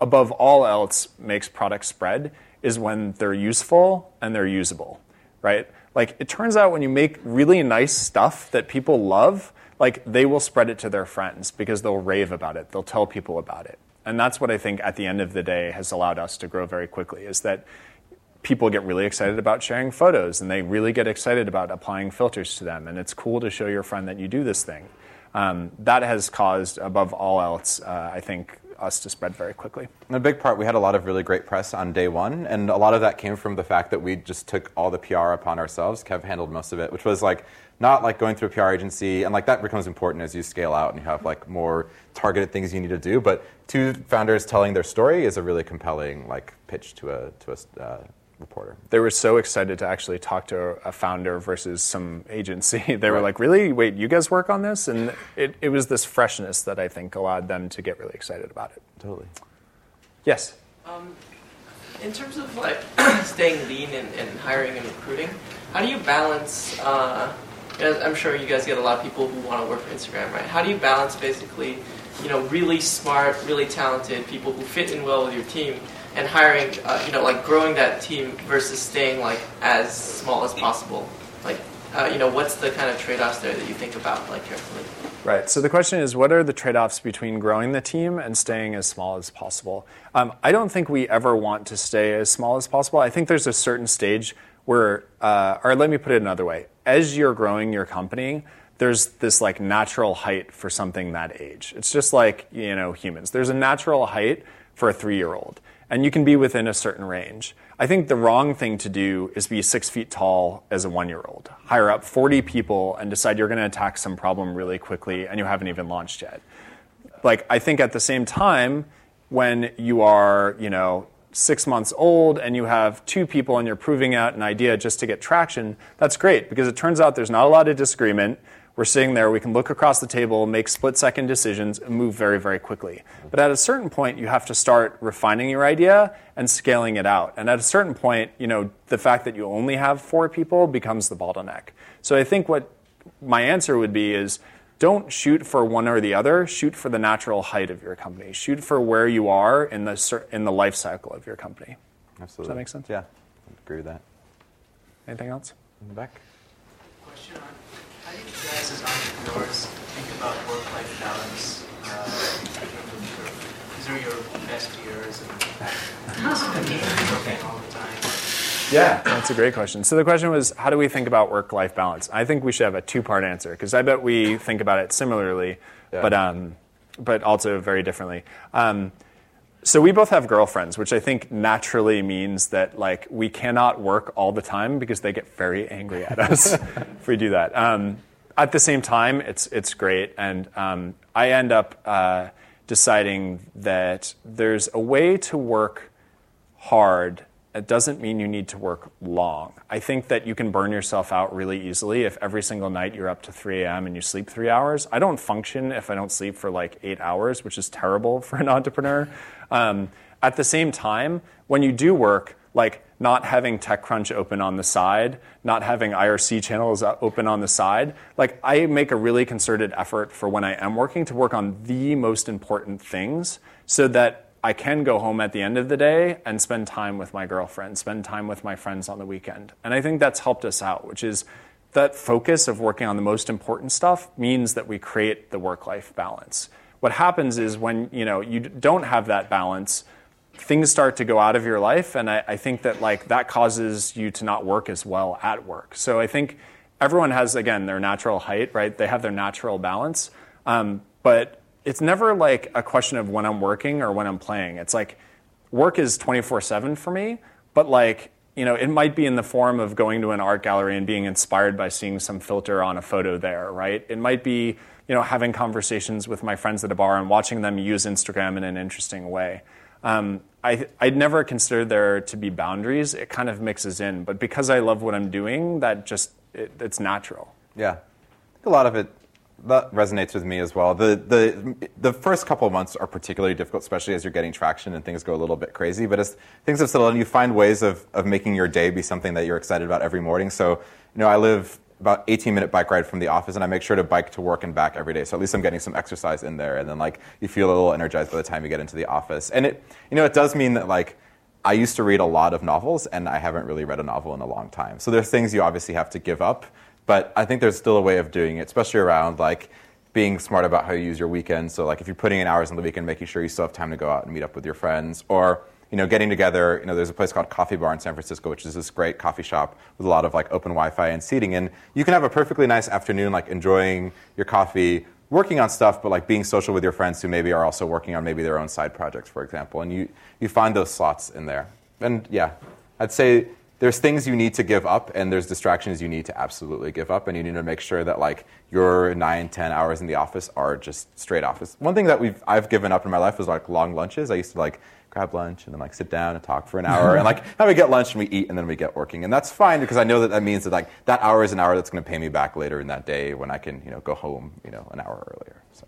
above all else makes products spread is when they're useful and they're usable, right? Like it turns out when you make really nice stuff that people love, like they will spread it to their friends because they'll rave about it. They'll tell people about it. And that's what I think at the end of the day has allowed us to grow very quickly is that people get really excited about sharing photos and they really get excited about applying filters to them. And it's cool to show your friend that you do this thing. Um, that has caused, above all else, uh, I think, us to spread very quickly. In a big part, we had a lot of really great press on day one, and a lot of that came from the fact that we just took all the PR upon ourselves. Kev handled most of it, which was like not like going through a PR agency, and like that becomes important as you scale out and you have like more targeted things you need to do. But two founders telling their story is a really compelling like pitch to a to a uh, reporter. They were so excited to actually talk to a founder versus some agency. they right. were like, "Really? Wait, you guys work on this?" And it, it was this freshness that I think allowed them to get really excited about it. Totally. Yes. Um, in terms of like staying lean and, and, hiring and recruiting, how do you balance? Uh, I'm sure you guys get a lot of people who want to work for Instagram, right? How do you balance basically, you know, really smart, really talented people who fit in well with your team? And hiring, uh, you know, like growing that team versus staying like as small as possible. Like, uh, you know, what's the kind of trade-offs there that you think about like carefully? Right. So the question is, what are the trade-offs between growing the team and staying as small as possible? Um, I don't think we ever want to stay as small as possible. I think there's a certain stage where, uh, or let me put it another way: as you're growing your company, there's this like natural height for something that age. It's just like you know humans. There's a natural height for a three-year-old, and you can be within a certain range. I think the wrong thing to do is be six feet tall as a one year old. Hire up 40 people and decide you're going to attack some problem really quickly and you haven't even launched yet. Like, I think at the same time, when you are, you know, six months old and you have two people and you're proving out an idea just to get traction, that's great because it turns out there's not a lot of disagreement. We're sitting there, we can look across the table, make split second decisions, and move very, very quickly. But at a certain point, you have to start refining your idea and scaling it out. And at a certain point, you know, the fact that you only have four people becomes the bottleneck. So I think what my answer would be is don't shoot for one or the other, shoot for the natural height of your company. Shoot for where you are in the, in the life cycle of your company. Absolutely. Does that make sense? Yeah, I agree with that. Anything else? In the back? Question on how do you guys as entrepreneurs think about work-life balance? Uh, these are your best years and working all the time. Yeah, that's a great question. So the question was, how do we think about work-life balance? I think we should have a two-part answer because I bet we think about it similarly, Yeah. but um, but also very differently. Um, so we both have girlfriends, which I think naturally means that like we cannot work all the time because they get very angry at us if we do that. Um, at the same time, it's it's great, and um, I end up uh, deciding that there's a way to work hard. It doesn't mean you need to work long. I think that you can burn yourself out really easily if every single night you're up to 3 a.m. and you sleep three hours. I don't function if I don't sleep for like eight hours, which is terrible for an entrepreneur. Um, at the same time, when you do work, like not having TechCrunch open on the side, not having IRC channels open on the side, like I make a really concerted effort for when I am working to work on the most important things so that I can go home at the end of the day and spend time with my girlfriend, spend time with my friends on the weekend. And I think that's helped us out, which is that focus of working on the most important stuff means that we create the work-life balance. What happens is when you know you don't have that balance, things start to go out of your life, and I, I think that like that causes you to not work as well at work. So I think everyone has again their natural height, right? They have their natural balance, um, but it's never like a question of when I'm working or when I'm playing. It's like work is 24 7 for me, but like, you know, it might be in the form of going to an art gallery and being inspired by seeing some filter on a photo there, right? It might be, you know, having conversations with my friends at a bar and watching them use Instagram in an interesting way. Um, I, I'd never considered there to be boundaries. It kind of mixes in, but because I love what I'm doing, that just, it, it's natural. Yeah, a lot of it that resonates with me as well. The, the, the first couple of months are particularly difficult, especially as you're getting traction and things go a little bit crazy. But as things have settled you find ways of, of making your day be something that you're excited about every morning. So, you know, I live about 18 minute bike ride from the office and I make sure to bike to work and back every day. So at least I'm getting some exercise in there. And then like you feel a little energized by the time you get into the office. And it, you know, it does mean that like, I used to read a lot of novels and I haven't really read a novel in a long time. So there's things you obviously have to give up. But I think there's still a way of doing it, especially around like being smart about how you use your weekend. So like if you're putting in hours on the weekend, making sure you still have time to go out and meet up with your friends, or you know getting together. You know there's a place called Coffee Bar in San Francisco, which is this great coffee shop with a lot of like open Wi-Fi and seating, and you can have a perfectly nice afternoon, like enjoying your coffee. Working on stuff, but like being social with your friends who maybe are also working on maybe their own side projects, for example, and you, you find those slots in there. And yeah, I'd say there's things you need to give up and there's distractions you need to absolutely give up and you need to make sure that like your nine ten hours in the office are just straight office one thing that we've i've given up in my life was like long lunches i used to like grab lunch and then like sit down and talk for an hour and like now we get lunch and we eat and then we get working and that's fine because i know that that means that like that hour is an hour that's going to pay me back later in that day when i can you know go home you know an hour earlier so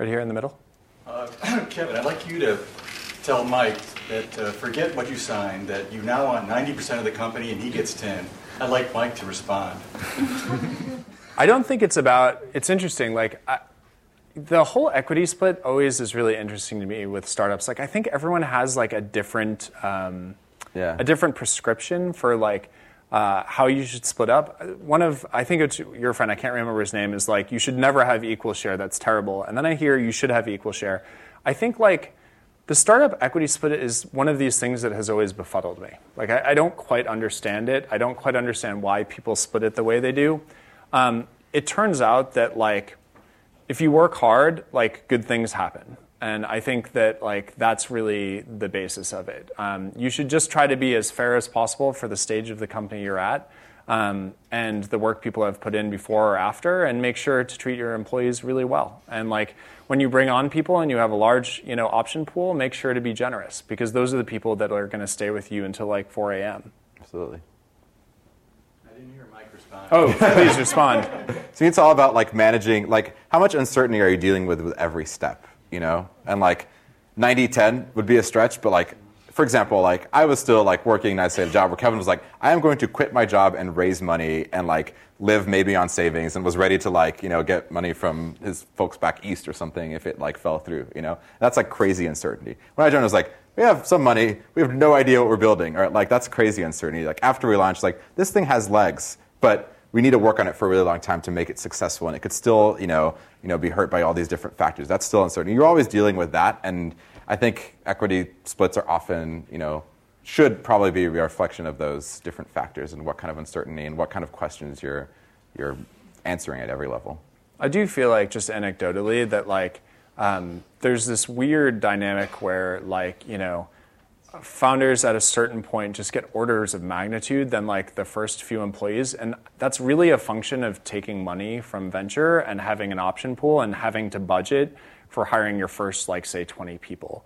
Right here in the middle. Uh, Kevin, I'd like you to tell Mike that uh, forget what you signed, that you now want 90% of the company and he gets 10. I'd like Mike to respond. I don't think it's about. It's interesting. Like I, the whole equity split always is really interesting to me with startups. Like I think everyone has like a different, um, Yeah. a different prescription for like. uh, how you should split up. One of, I think it's your friend, I can't remember his name, is like, you should never have equal share. That's terrible. And then I hear you should have equal share. I think like the startup equity split is one of these things that has always befuddled me. Like, I, I don't quite understand it. I don't quite understand why people split it the way they do. Um, it turns out that like, if you work hard, like good things happen. And I think that like that's really the basis of it. Um, you should just try to be as fair as possible for the stage of the company you're at, um, and the work people have put in before or after, and make sure to treat your employees really well. And like when you bring on people and you have a large you know option pool, make sure to be generous because those are the people that are going to stay with you until like 4 a.m. Absolutely. I didn't hear Mike respond. Oh, please respond. So it's all about like managing, like how much uncertainty are you dealing with with every step, you know? And like 90-10 would be a stretch, but like, for example, like I was still like working, I'd say a job where Kevin was like, I am going to quit my job and raise money and like live maybe on savings and was ready to like, you know, get money from his folks back east or something if it like fell through, you know? That's like crazy uncertainty. When I joined, I was like, we have some money, we have no idea what we're building, or like that's crazy uncertainty. Like after we launched, like this thing has legs, but we need to work on it for a really long time to make it successful, and it could still, you know, you know, be hurt by all these different factors. That's still uncertain. You're always dealing with that, and I think equity splits are often, you know, should probably be a reflection of those different factors and what kind of uncertainty and what kind of questions you're you're answering at every level. I do feel like just anecdotally that like um, there's this weird dynamic where like you know founders at a certain point just get orders of magnitude than like the first few employees and that's really a function of taking money from venture and having an option pool and having to budget for hiring your first like say 20 people.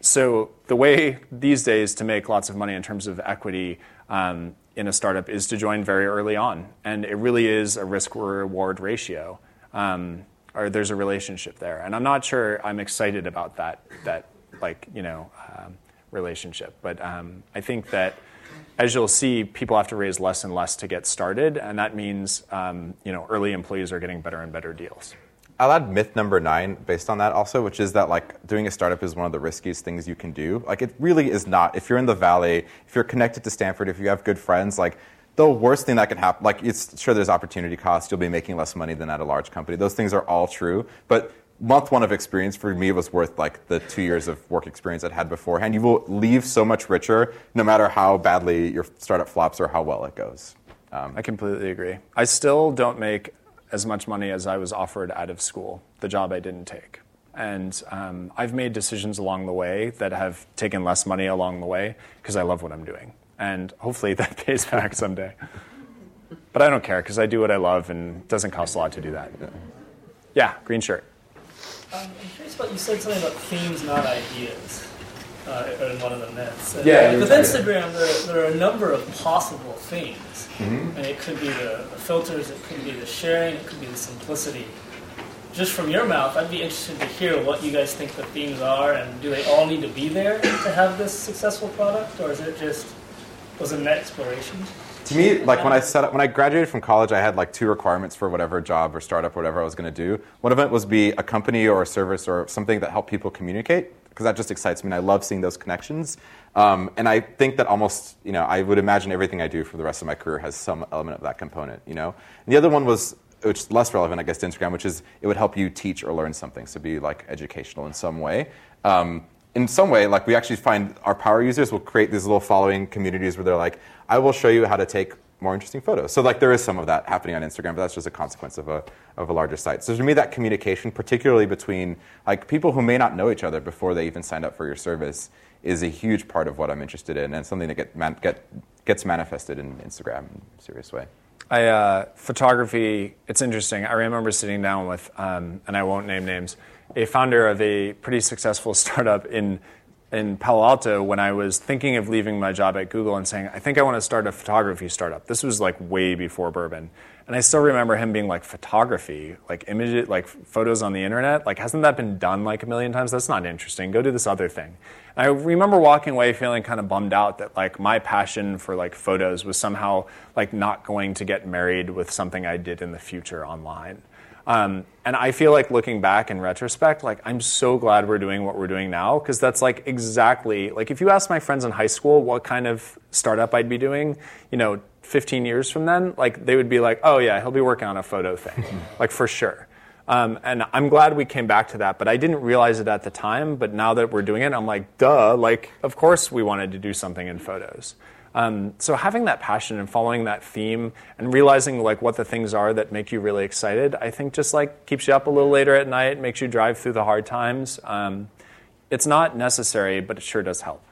So the way these days to make lots of money in terms of equity um, in a startup is to join very early on and it really is a risk reward ratio um, or there's a relationship there. And i'm not sure i'm excited about that that like you know um, relationship. But um, I think that as you'll see, people have to raise less and less to get started, and that means um, you know early employees are getting better and better deals. I'll add myth number nine based on that also, which is that like doing a startup is one of the riskiest things you can do. Like it really is not. If you're in the valley, if you're connected to Stanford, if you have good friends, like the worst thing that can happen, like it's sure there's opportunity costs. You'll be making less money than at a large company. Those things are all true, but month one of experience for me was worth like the two years of work experience I'd had beforehand. You will leave so much richer, no matter how badly your startup flops or how well it goes. Um, I completely agree. I still don't make as much money as I was offered out of school, the job I didn't take. And um, I've made decisions along the way that have taken less money along the way because I love what I'm doing. And hopefully that pays back someday. But I don't care because I do what I love and it doesn't cost a lot to do that. Yeah, green shirt. Um, I'm curious about you said something about themes, not ideas, uh, in one of the myths. And yeah. With Instagram, there, there are a number of possible themes, mm-hmm. and it could be the, the, filters, it could be the sharing, it could be the simplicity. Just from your mouth, I'd be interested to hear what you guys think the themes are, and do they all need to be there to have this successful product, or is it just was it an exploration? To me, like when I set up, when I graduated from college, I had like two requirements for whatever job or startup or whatever I was going to do. One of it was be a company or a service or something that helped people communicate because that just excites me and I love seeing those connections. Um, and I think that almost, you know, I would imagine everything I do for the rest of my career has some element of that component, you know. And the other one was which is less relevant, I guess, to Instagram, which is it would help you teach or learn something, so be like educational in some way. Um, in some way, like we actually find our power users will create these little following communities where they're like, I will show you how to take more interesting photos. So like there is some of that happening on Instagram, but that's just a consequence of a, of a larger site. So to me, that communication, particularly between like people who may not know each other before they even signed up for your service, is a huge part of what I'm interested in and something that get, man, get, gets manifested in Instagram in a serious way. I, uh, photography, it's interesting. I remember sitting down with, um, and I won't name names, a founder of a pretty successful startup in in Palo Alto when I was thinking of leaving my job at Google and saying, I think I want to start a photography startup. This was like way before Burbn. And I still remember him being like, photography, like image, like photos on the internet. Like, hasn't that been done like a million times? That's not interesting. Go do this other thing. And I remember walking away feeling kind of bummed out that like my passion for like photos was somehow like not going to get married with something I did in the future online. Um, and I feel like looking back in retrospect, like I'm so glad we're doing what we're doing now because that's like exactly like if you ask my friends in high school what kind of startup I'd be doing, you know, 15 years from then, like they would be like, oh yeah, he'll be working on a photo thing, like for sure. Um, and I'm glad we came back to that, but I didn't realize it at the time. But now that we're doing it, I'm like, duh, like, of course we wanted to do something in photos. Um, so having that passion and following that theme and realizing like what the things are that make you really excited, I think just like keeps you up a little later at night, makes you drive through the hard times. Um, it's not necessary, but it sure does help.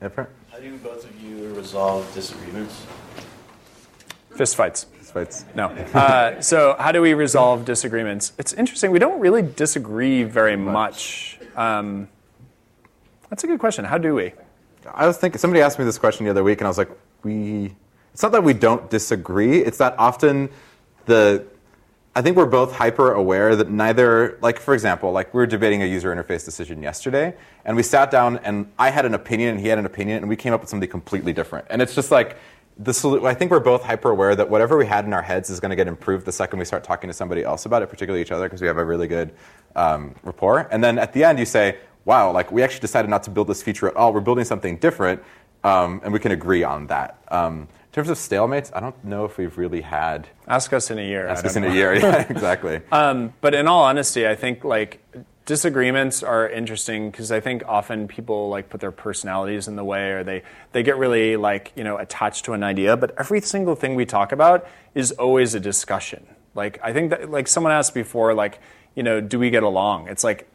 How do both of you resolve disagreements? Fist fights. Fist fights. No. Uh, so how do we resolve disagreements? It's interesting. We don't really disagree very much. Um, that's a good question. How do we? I was thinking, somebody asked me this question the other week, and I was like, we, it's not that we don't disagree, it's that often the, I think we're both hyper aware that neither, like, for example, like we were debating a user interface decision yesterday, and we sat down, and I had an opinion, and he had an opinion, and we came up with something completely different. And it's just like, the I think we're both hyper aware that whatever we had in our heads is going to get improved the second we start talking to somebody else about it, particularly each other, because we have a really good um, rapport. And then at the end, you say, wow, like we actually decided not to build this feature at all. We're building something different, um, and we can agree on that. Um, in terms of stalemates, I don't know if we've really had. Ask us in a year. Ask us in know. a year. Yeah, exactly. um, but in all honesty, I think like disagreements are interesting because I think often people like put their personalities in the way, or they they get really like you know attached to an idea. But every single thing we talk about is always a discussion. Like I think that like someone asked before, like you know, do we get along? It's like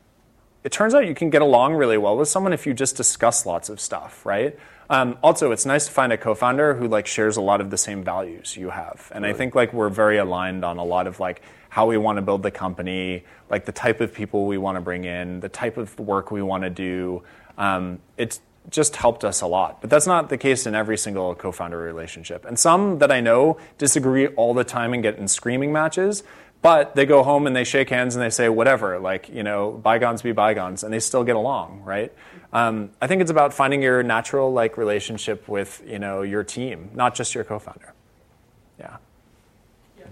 it turns out you can get along really well with someone if you just discuss lots of stuff, right? Um, also, it's nice to find a co-founder who like shares a lot of the same values you have, and right. I think like we're very aligned on a lot of like how we want to build the company, like the type of people we want to bring in, the type of work we want to do. Um, it's just helped us a lot. But that's not the case in every single co-founder relationship. And some that I know disagree all the time and get in screaming matches. But they go home and they shake hands and they say, whatever, like, you know, bygones be bygones, and they still get along, right? Um, I think it's about finding your natural, like, relationship with, you know, your team, not just your co-founder. Yeah. yeah.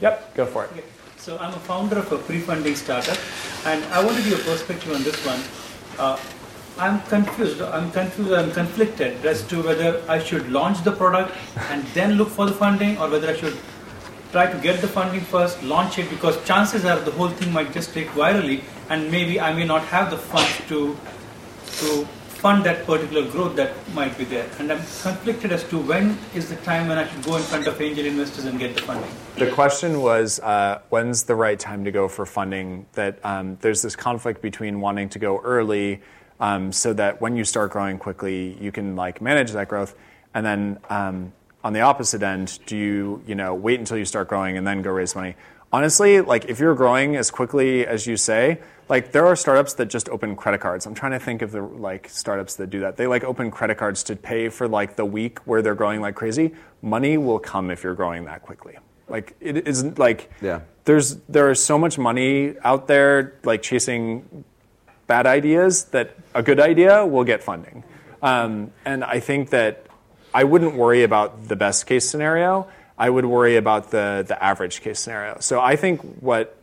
Yep, go for it. Okay. So I'm a founder of a pre-funding startup, and I want to give a perspective on this one. Uh, I'm confused. I'm confused. I'm conflicted as to whether I should launch the product and then look for the funding, or whether I should try to get the funding first, launch it, because chances are the whole thing might just take virally, and maybe I may not have the funds to to fund that particular growth that might be there. And I'm conflicted as to when is the time when I should go in front of angel investors and get the funding. The question was uh, when's the right time to go for funding? That um, there's this conflict between wanting to go early. Um, so that when you start growing quickly, you can like manage that growth, and then um, on the opposite end, do you, you know, wait until you start growing and then go raise money? Honestly, like if you're growing as quickly as you say, like there are startups that just open credit cards. I'm trying to think of the like startups that do that. They like open credit cards to pay for like the week where they're growing like crazy. Money will come if you're growing that quickly. Like it isn't like yeah. there's there is so much money out there like chasing bad ideas that a good idea will get funding. Um, and I think that I wouldn't worry about the best case scenario. I would worry about the, the average case scenario. So I think what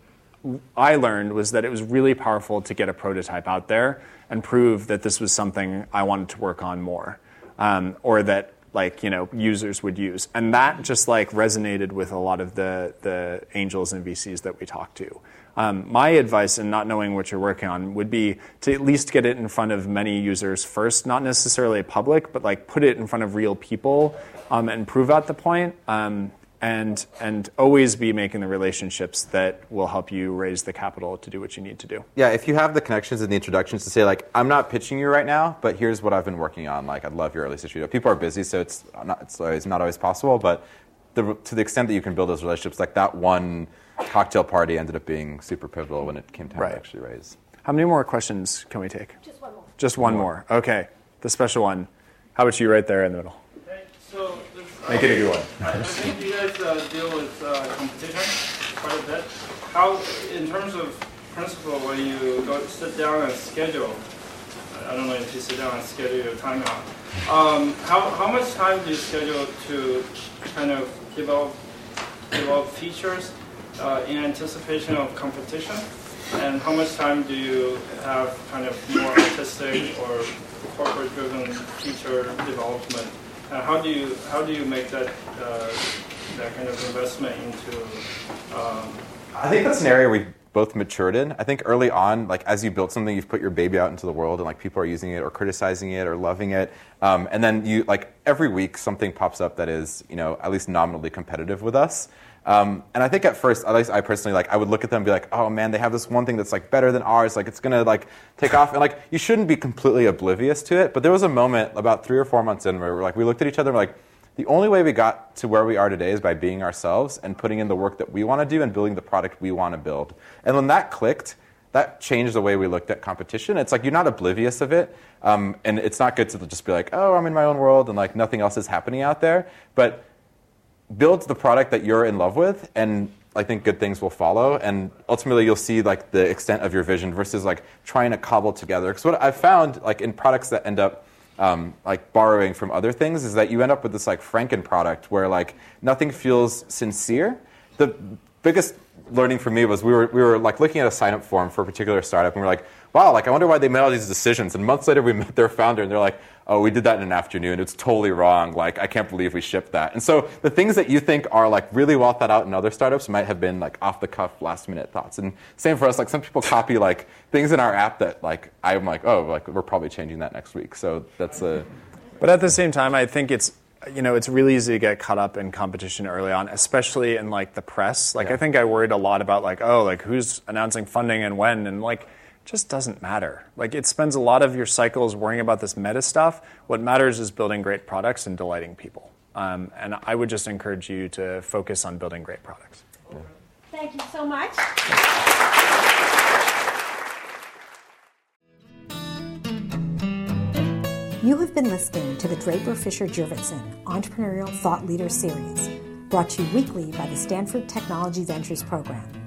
I learned was that it was really powerful to get a prototype out there and prove that this was something I wanted to work on more, um, or that like you know users would use, and that just like resonated with a lot of the the angels and VCs that we talked to. Um, my advice in not knowing what you're working on would be to at least get it in front of many users first, not necessarily public, but like put it in front of real people um, and prove out the point. Um, and and always be making the relationships that will help you raise the capital to do what you need to do. Yeah, if you have the connections and the introductions to say like, I'm not pitching you right now, but here's what I've been working on. Like, I'd love your early stage People are busy, so it's not it's always not always possible. But the, to the extent that you can build those relationships, like that one cocktail party ended up being super pivotal when it came time right. to actually raise. How many more questions can we take? Just one more. Just one more. more. Okay. The special one. How about you right there in the middle? Okay. So this, Make it a good one. I, think you guys uh, deal with uh, competition quite a bit. How, in terms of principle, when you go sit down and schedule, I don't know if you sit down and schedule your time out. Um, how, how much time do you schedule to kind of develop develop features uh, in anticipation of competition? And how much time do you have kind of more artistic or corporate-driven feature development. Uh, how do you how do you make that uh, that kind of investment into? Um, I think that's an area we've both matured in. I think early on, like as you built something, you've put your baby out into the world, and like people are using it or criticizing it or loving it, um, and then you like every week something pops up that is you know at least nominally competitive with us. Um, and I think at first, at least I personally, like, I would look at them and be like, oh man, they have this one thing that's like better than ours. Like, it's gonna like take off. And like, you shouldn't be completely oblivious to it. But there was a moment about three or four months in where we're like, we looked at each other and like, the only way we got to where we are today is by being ourselves and putting in the work that we want to do and building the product we want to build. And when that clicked, that changed the way we looked at competition. It's like you're not oblivious of it, um, and it's not good to just be like, oh, I'm in my own world and like nothing else is happening out there. But build the product that you're in love with and I think good things will follow, and ultimately you'll see like the extent of your vision versus like trying to cobble together. Because what I've found, like in products that end up um, like borrowing from other things, is that you end up with this like Franken product where like nothing feels sincere. The biggest learning for me was we were we were like looking at a sign up form for a particular startup, and we are like, wow, like I wonder why they made all these decisions. And months later, we met their founder, and they're like, oh, we did that in an afternoon. It's totally wrong. Like, I can't believe we shipped that. And so the things that you think are like really well thought out in other startups might have been like off the cuff, last minute thoughts. And same for us. Like some people copy like things in our app that like I'm like, oh, like we're probably changing that next week. So that's a. But at the same time, I think it's you know it's really easy to get caught up in competition early on especially in like the press like yeah. i think i worried a lot about like oh like who's announcing funding and when and like just doesn't matter. Like it spends a lot of your cycles worrying about this meta stuff. What matters is building great products and delighting people. Um, and I would just encourage you to focus on building great products. Yeah. Thank you so much. You have been listening to the Draper Fisher Jurvetson Entrepreneurial Thought Leader Series, brought to you weekly by the Stanford Technology Ventures Program.